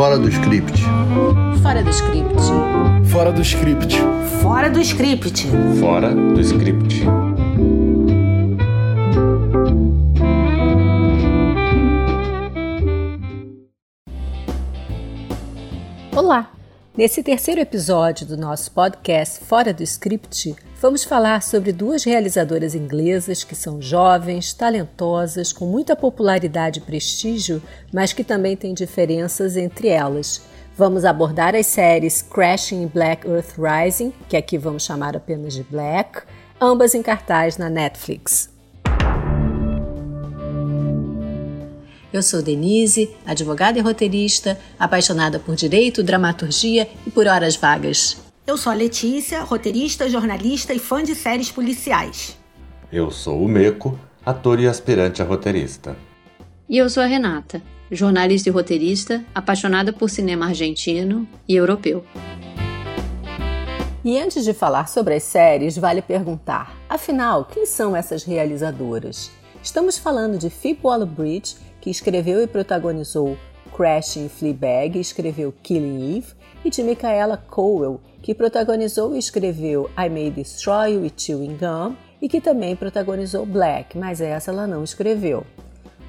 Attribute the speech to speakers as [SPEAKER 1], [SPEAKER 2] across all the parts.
[SPEAKER 1] Fora do script.
[SPEAKER 2] Fora do script.
[SPEAKER 3] Fora do script.
[SPEAKER 2] Fora do script.
[SPEAKER 4] Fora do script.
[SPEAKER 5] Olá! Nesse terceiro episódio do nosso podcast Fora do Script, vamos falar sobre duas realizadoras inglesas que são jovens, talentosas, com muita popularidade e prestígio, mas que também têm diferenças entre elas. Vamos abordar as séries Crashing e Black Earth Rising, que aqui vamos chamar apenas de Black, ambas em cartaz na Netflix. Eu sou Denise, advogada e roteirista, apaixonada por direito, dramaturgia e por horas vagas.
[SPEAKER 6] Eu sou a Letícia, roteirista, jornalista e fã de séries policiais.
[SPEAKER 4] Eu sou o Meco, ator e aspirante a roteirista.
[SPEAKER 7] E eu sou a Renata, jornalista e roteirista, apaixonada por cinema argentino e europeu.
[SPEAKER 5] E antes de falar sobre as séries, vale perguntar: afinal, quem são essas realizadoras? Estamos falando de Phoebe Waller-Bridge que escreveu e protagonizou Crash em Fleabag e escreveu Killing Eve, e de Michaela Cowell, que protagonizou e escreveu I May Destroy You e Chewing Gum, e que também protagonizou Black, mas essa ela não escreveu.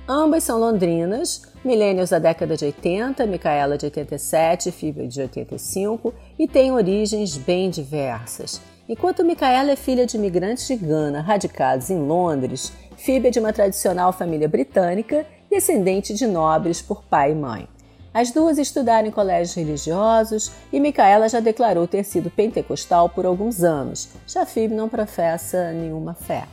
[SPEAKER 5] Ambas são londrinas, millennials da década de 80, Micaela de 87, Phoebe de 85, e têm origens bem diversas. Enquanto Micaela é filha de imigrantes de Gana radicados em Londres, Phoebe é de uma tradicional família britânica descendente de nobres por pai e mãe. As duas estudaram em colégios religiosos e Micaela já declarou ter sido pentecostal por alguns anos. Phoebe não professa nenhuma fé.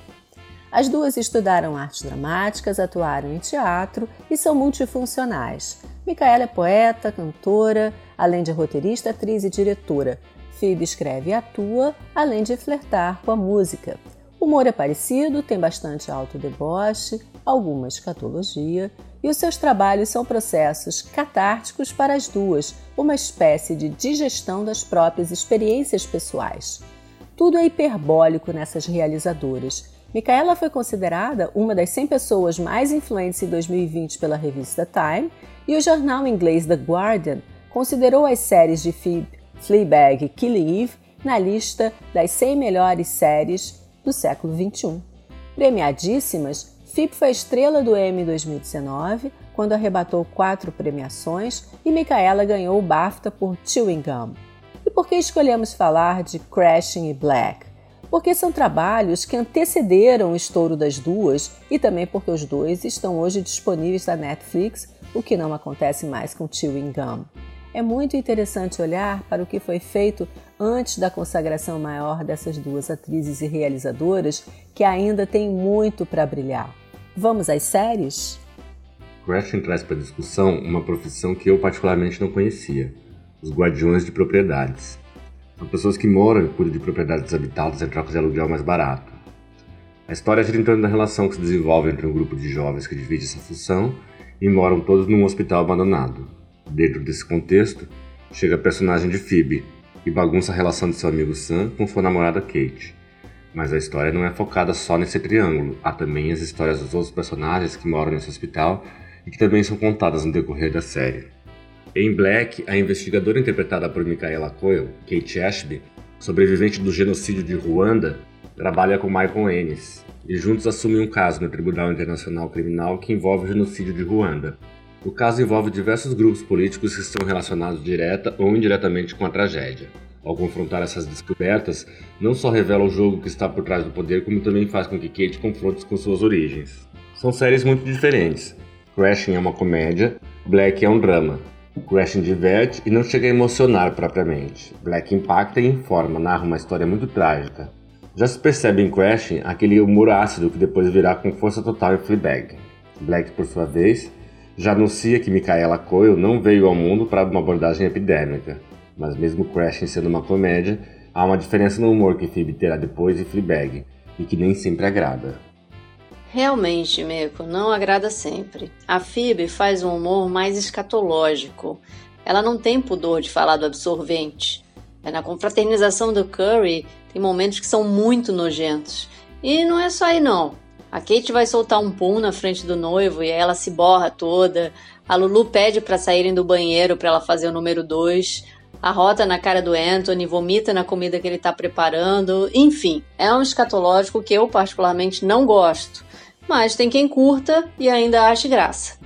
[SPEAKER 5] As duas estudaram artes dramáticas, atuaram em teatro e são multifuncionais. Micaela é poeta, cantora, além de roteirista, atriz e diretora. Phoebe escreve e atua, além de flertar com a música. O humor é parecido, tem bastante autodeboche, alguma escatologia, e os seus trabalhos são processos catárticos para as duas, uma espécie de digestão das próprias experiências pessoais. Tudo é hiperbólico nessas realizadoras. Micaela foi considerada uma das 100 pessoas mais influentes em 2020 pela revista Time e o jornal inglês The Guardian considerou as séries de Phoebe, Fleabag e Killing Eve na lista das 100 melhores séries do século XXI. Premiadíssimas, Phoebe foi estrela do Emmy 2019, quando arrebatou quatro premiações, e Micaela ganhou o BAFTA por Chewing Gum. E por que escolhemos falar de Crashing e Black? Porque são trabalhos que antecederam o estouro das duas e também porque os dois estão hoje disponíveis na Netflix, o que não acontece mais com Chewing Gum. É muito interessante olhar para o que foi feito antes da consagração maior dessas duas atrizes e realizadoras que ainda têm muito para brilhar. Vamos às séries?
[SPEAKER 4] Crashing traz para discussão uma profissão que eu particularmente não conhecia: os guardiões de propriedades. São pessoas que moram e cuidam de propriedades desabitadas em troca de aluguel mais barato. A história gira em torno da relação que se desenvolve entre um grupo de jovens que divide essa função e moram todos num hospital abandonado. Dentro desse contexto, chega a personagem de Phoebe, que bagunça a relação de seu amigo Sam com sua namorada Kate. Mas a história não é focada só nesse triângulo, há também as histórias dos outros personagens que moram nesse hospital e que também são contadas no decorrer da série. Em Black, a investigadora interpretada por Michaela Coyle, Kate Ashby, sobrevivente do genocídio de Ruanda, trabalha com Michael Ennis e juntos assumem um caso no Tribunal Internacional Criminal que envolve o genocídio de Ruanda. O caso envolve diversos grupos políticos que estão relacionados direta ou indiretamente com a tragédia. Ao confrontar essas descobertas, não só revela o jogo que está por trás do poder, como também faz com que Kate confronte com suas origens. São séries muito diferentes. Crashing é uma comédia, Black é um drama. Crashing diverte e não chega a emocionar propriamente. Black impacta e informa, narra uma história muito trágica. Já se percebe em Crashing aquele humor ácido que depois virá com força total em Fleabag. Black, por sua vez, já anuncia que Micaela Coyle não veio ao mundo para uma abordagem epidêmica, mas mesmo Crashing sendo uma comédia, há uma diferença no humor que Phoebe terá depois de Fleabag, e que nem sempre agrada.
[SPEAKER 7] Realmente, Meco, não agrada sempre. A Phoebe faz um humor mais escatológico. Ela não tem pudor de falar do absorvente. É, na confraternização do Curry, tem momentos que são muito nojentos. E não é só aí não. A Kate vai soltar um pum na frente do noivo e ela se borra toda. A Lulu pede para saírem do banheiro para ela fazer o número 2. Arrota na cara do Anthony, vomita na comida que ele está preparando. Enfim, é um escatológico que eu particularmente não gosto. Mas tem quem curta e ainda ache graça.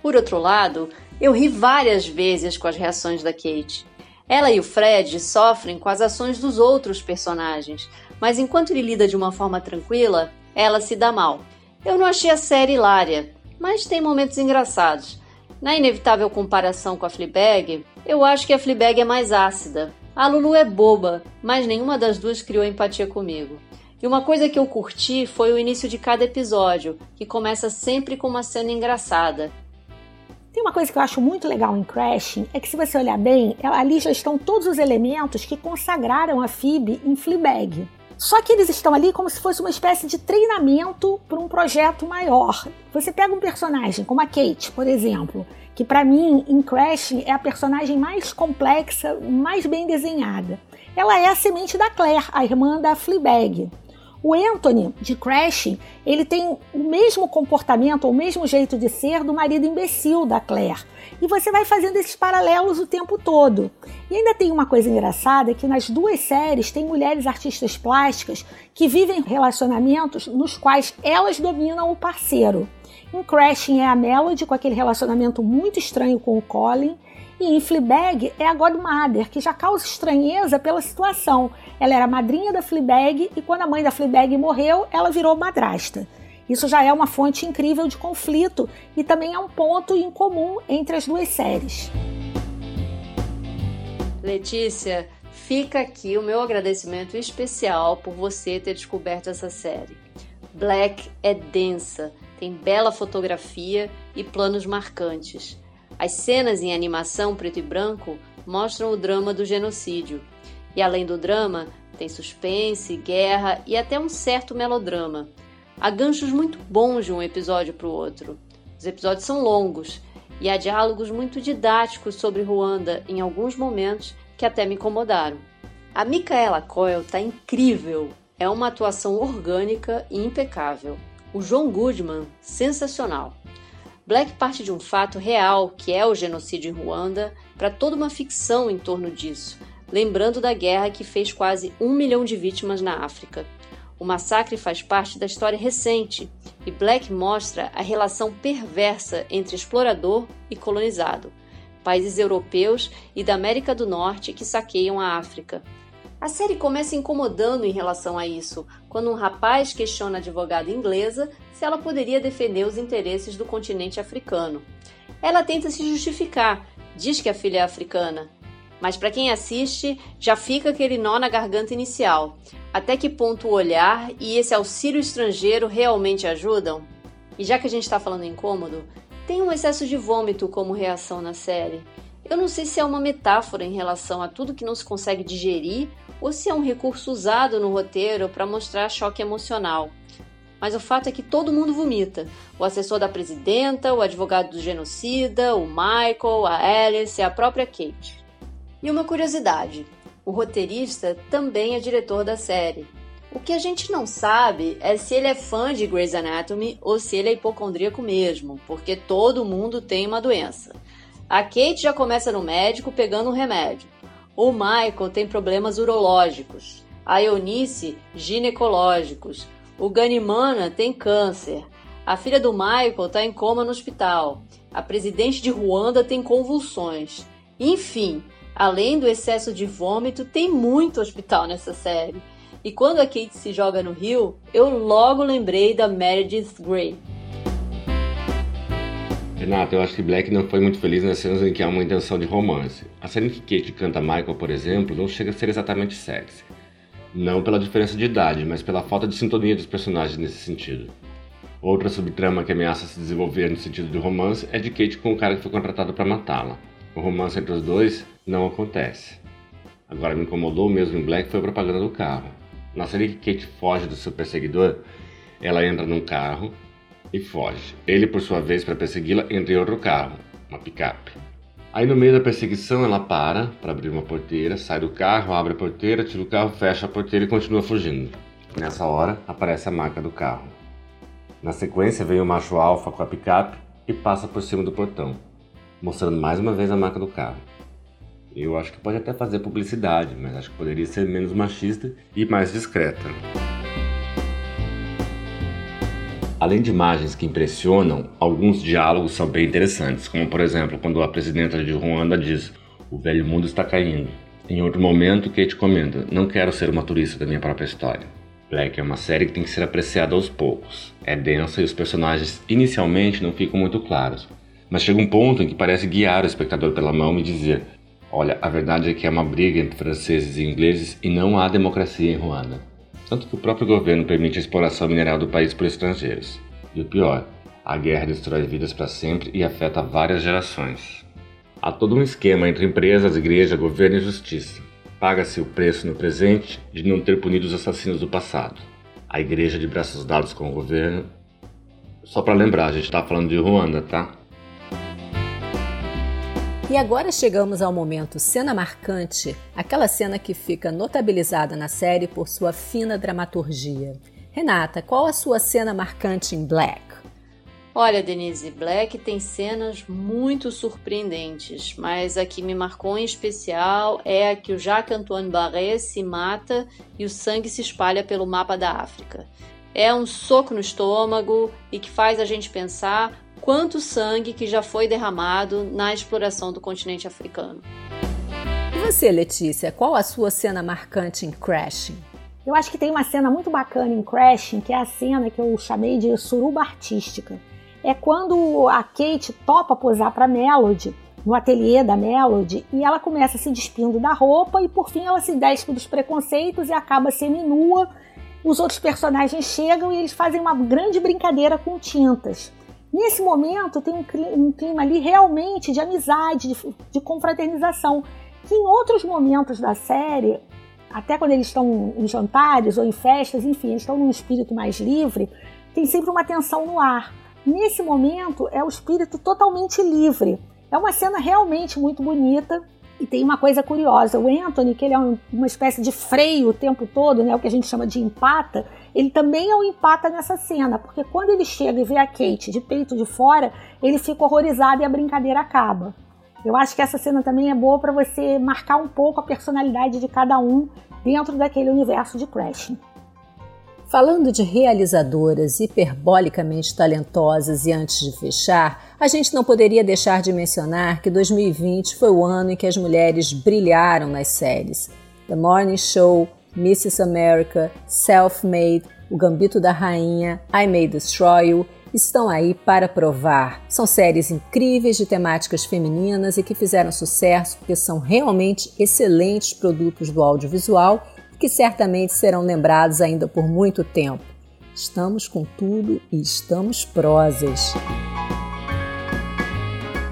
[SPEAKER 7] Por outro lado, eu ri várias vezes com as reações da Kate. Ela e o Fred sofrem com as ações dos outros personagens, mas enquanto ele lida de uma forma tranquila, ela se dá mal. Eu não achei a série hilária, mas tem momentos engraçados. Na inevitável comparação com a Fleabag, eu acho que a Fleabag é mais ácida. A Lulu é boba, mas nenhuma das duas criou empatia comigo. E uma coisa que eu curti foi o início de cada episódio, que começa sempre com uma cena engraçada.
[SPEAKER 6] Tem uma coisa que eu acho muito legal em Crashing, é que se você olhar bem, ali já estão todos os elementos que consagraram a Phoebe em Fleabag. Só que eles estão ali como se fosse uma espécie de treinamento para um projeto maior. Você pega um personagem como a Kate, por exemplo, que para mim em Crashing é a personagem mais complexa, mais bem desenhada. Ela é a semente da Claire, a irmã da Fleabag. O Anthony, de Crash, ele tem o mesmo comportamento, o mesmo jeito de ser do marido imbecil da Claire. E você vai fazendo esses paralelos o tempo todo. E ainda tem uma coisa engraçada que nas duas séries tem mulheres artistas plásticas que vivem relacionamentos nos quais elas dominam o parceiro. Em Crashing é a Melody com aquele relacionamento muito estranho com o Colin e em Fleabag é a Godmother, que já causa estranheza pela situação. Ela era madrinha da Fleabag e quando a mãe da Fleabag morreu, ela virou madrasta. Isso já é uma fonte incrível de conflito e também é um ponto em comum entre as duas séries.
[SPEAKER 7] Letícia, fica aqui o meu agradecimento especial por você ter descoberto essa série. Black é densa, tem bela fotografia e planos marcantes. As cenas em animação preto e branco mostram o drama do genocídio. E além do drama, tem suspense, guerra e até um certo melodrama. Há ganchos muito bons de um episódio para o outro. Os episódios são longos e há diálogos muito didáticos sobre Ruanda em alguns momentos que até me incomodaram. A Micaela Coyle está incrível, é uma atuação orgânica e impecável. O João Goodman, sensacional. Black parte de um fato real, que é o genocídio em Ruanda, para toda uma ficção em torno disso, lembrando da guerra que fez quase um milhão de vítimas na África. O massacre faz parte da história recente e Black mostra a relação perversa entre explorador e colonizado, países europeus e da América do Norte que saqueiam a África. A série começa incomodando em relação a isso, quando um rapaz questiona a advogada inglesa se ela poderia defender os interesses do continente africano. Ela tenta se justificar, diz que a filha é africana. Mas para quem assiste, já fica aquele nó na garganta inicial. Até que ponto o olhar e esse auxílio estrangeiro realmente ajudam? E já que a gente está falando incômodo, tem um excesso de vômito como reação na série. Eu não sei se é uma metáfora em relação a tudo que não se consegue digerir ou se é um recurso usado no roteiro para mostrar choque emocional mas o fato é que todo mundo vomita. O assessor da presidenta, o advogado do genocida, o Michael, a Alice e a própria Kate. E uma curiosidade: o roteirista também é diretor da série. O que a gente não sabe é se ele é fã de Grey's Anatomy ou se ele é hipocondríaco mesmo, porque todo mundo tem uma doença. A Kate já começa no médico pegando um remédio. O Michael tem problemas urológicos. A Eunice, ginecológicos. O Ganimana tem câncer. A filha do Michael está em coma no hospital. A presidente de Ruanda tem convulsões. Enfim, além do excesso de vômito, tem muito hospital nessa série. E quando a Kate se joga no rio, eu logo lembrei da Meredith Grey.
[SPEAKER 4] Renato, eu acho que Black não foi muito feliz nas cenas em que há uma intenção de romance. A cena em que Kate canta Michael, por exemplo, não chega a ser exatamente sexy. Não pela diferença de idade, mas pela falta de sintonia dos personagens nesse sentido. Outra subtrama que ameaça se desenvolver no sentido de romance é de Kate com o cara que foi contratado para matá-la. O romance entre os dois não acontece. Agora me incomodou mesmo em Black foi a propaganda do carro. Na série que Kate foge do seu perseguidor, ela entra num carro e foge. Ele, por sua vez, para persegui-la, entra em outro carro, uma picape. Aí no meio da perseguição ela para para abrir uma porteira, sai do carro, abre a porteira, tira o carro, fecha a porteira e continua fugindo. Nessa hora aparece a marca do carro. Na sequência vem o macho alfa com a picape e passa por cima do portão, mostrando mais uma vez a marca do carro. Eu acho que pode até fazer publicidade, mas acho que poderia ser menos machista e mais discreta. Além de imagens que impressionam, alguns diálogos são bem interessantes, como por exemplo quando a presidenta de Ruanda diz: O velho mundo está caindo. Em outro momento, Kate comenta: Não quero ser uma turista da minha própria história. Black é uma série que tem que ser apreciada aos poucos. É densa e os personagens inicialmente não ficam muito claros, mas chega um ponto em que parece guiar o espectador pela mão e dizer: Olha, a verdade é que é uma briga entre franceses e ingleses e não há democracia em Ruanda. Tanto que o próprio governo permite a exploração mineral do país por estrangeiros. E o pior, a guerra destrói vidas para sempre e afeta várias gerações. Há todo um esquema entre empresas, igreja, governo e justiça. Paga-se o preço no presente de não ter punido os assassinos do passado. A igreja de braços dados com o governo. Só para lembrar, a gente está falando de Ruanda, tá?
[SPEAKER 5] E agora chegamos ao momento cena marcante, aquela cena que fica notabilizada na série por sua fina dramaturgia. Renata, qual a sua cena marcante em Black?
[SPEAKER 7] Olha, Denise, Black tem cenas muito surpreendentes, mas a que me marcou em especial é a que o Jacques-Antoine Barré se mata e o sangue se espalha pelo mapa da África. É um soco no estômago e que faz a gente pensar quanto sangue que já foi derramado na exploração do continente africano.
[SPEAKER 5] E você, Letícia, qual a sua cena marcante em Crashing?
[SPEAKER 6] Eu acho que tem uma cena muito bacana em Crashing, que é a cena que eu chamei de suruba artística. É quando a Kate topa posar para Melody no ateliê da Melody e ela começa se despindo da roupa e por fim ela se despe dos preconceitos e acaba seminua. Os outros personagens chegam e eles fazem uma grande brincadeira com tintas. Nesse momento tem um clima, ali realmente de amizade, de, de, confraternização, que em outros momentos da série, até quando eles estão em jantares ou em festas, enfim, eles estão num espírito mais livre, tem sempre uma tensão no ar. Nesse momento é o espírito totalmente livre. É uma cena realmente muito bonita e tem uma coisa curiosa, o Anthony, que ele é um, uma espécie de freio o tempo todo, né, o que a gente chama de empata, ele também é um empata nessa cena, porque quando ele chega e vê a Kate de peito de fora, ele fica horrorizado e a brincadeira acaba. Eu acho que essa cena também é boa para você marcar um pouco a personalidade de cada um dentro daquele universo de Crash.
[SPEAKER 5] Falando de realizadoras hiperbolicamente talentosas e antes de fechar, a gente não poderia deixar de mencionar que 2020 foi o ano em que as mulheres brilharam nas séries. The Morning Show, Mrs. America, Self-Made, O Gambito da Rainha, I May Destroy You estão aí para provar. São séries incríveis de temáticas femininas e que fizeram sucesso porque são realmente excelentes produtos do audiovisual que certamente serão lembrados ainda por muito tempo. Estamos com tudo e estamos prosas.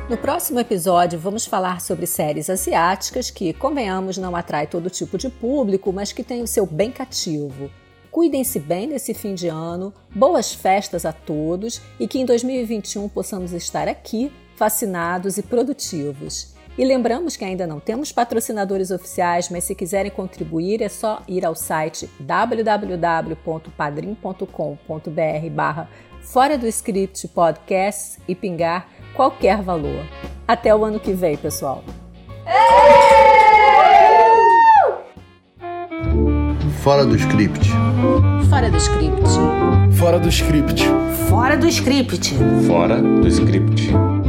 [SPEAKER 5] No próximo episódio, vamos falar sobre séries asiáticas que, convenhamos, não atrai todo tipo de público, mas que têm o seu bem cativo. Cuidem-se bem nesse fim de ano, boas festas a todos e que em 2021 possamos estar aqui, fascinados e produtivos. E lembramos que ainda não temos patrocinadores oficiais, mas se quiserem contribuir é só ir ao site www.padrim.com.br barra Fora do Script Podcasts e pingar qualquer valor. Até o ano que vem, pessoal!
[SPEAKER 3] Fora do script.
[SPEAKER 2] Fora do script.
[SPEAKER 3] Fora do script.
[SPEAKER 2] Fora do script.
[SPEAKER 4] Fora do script.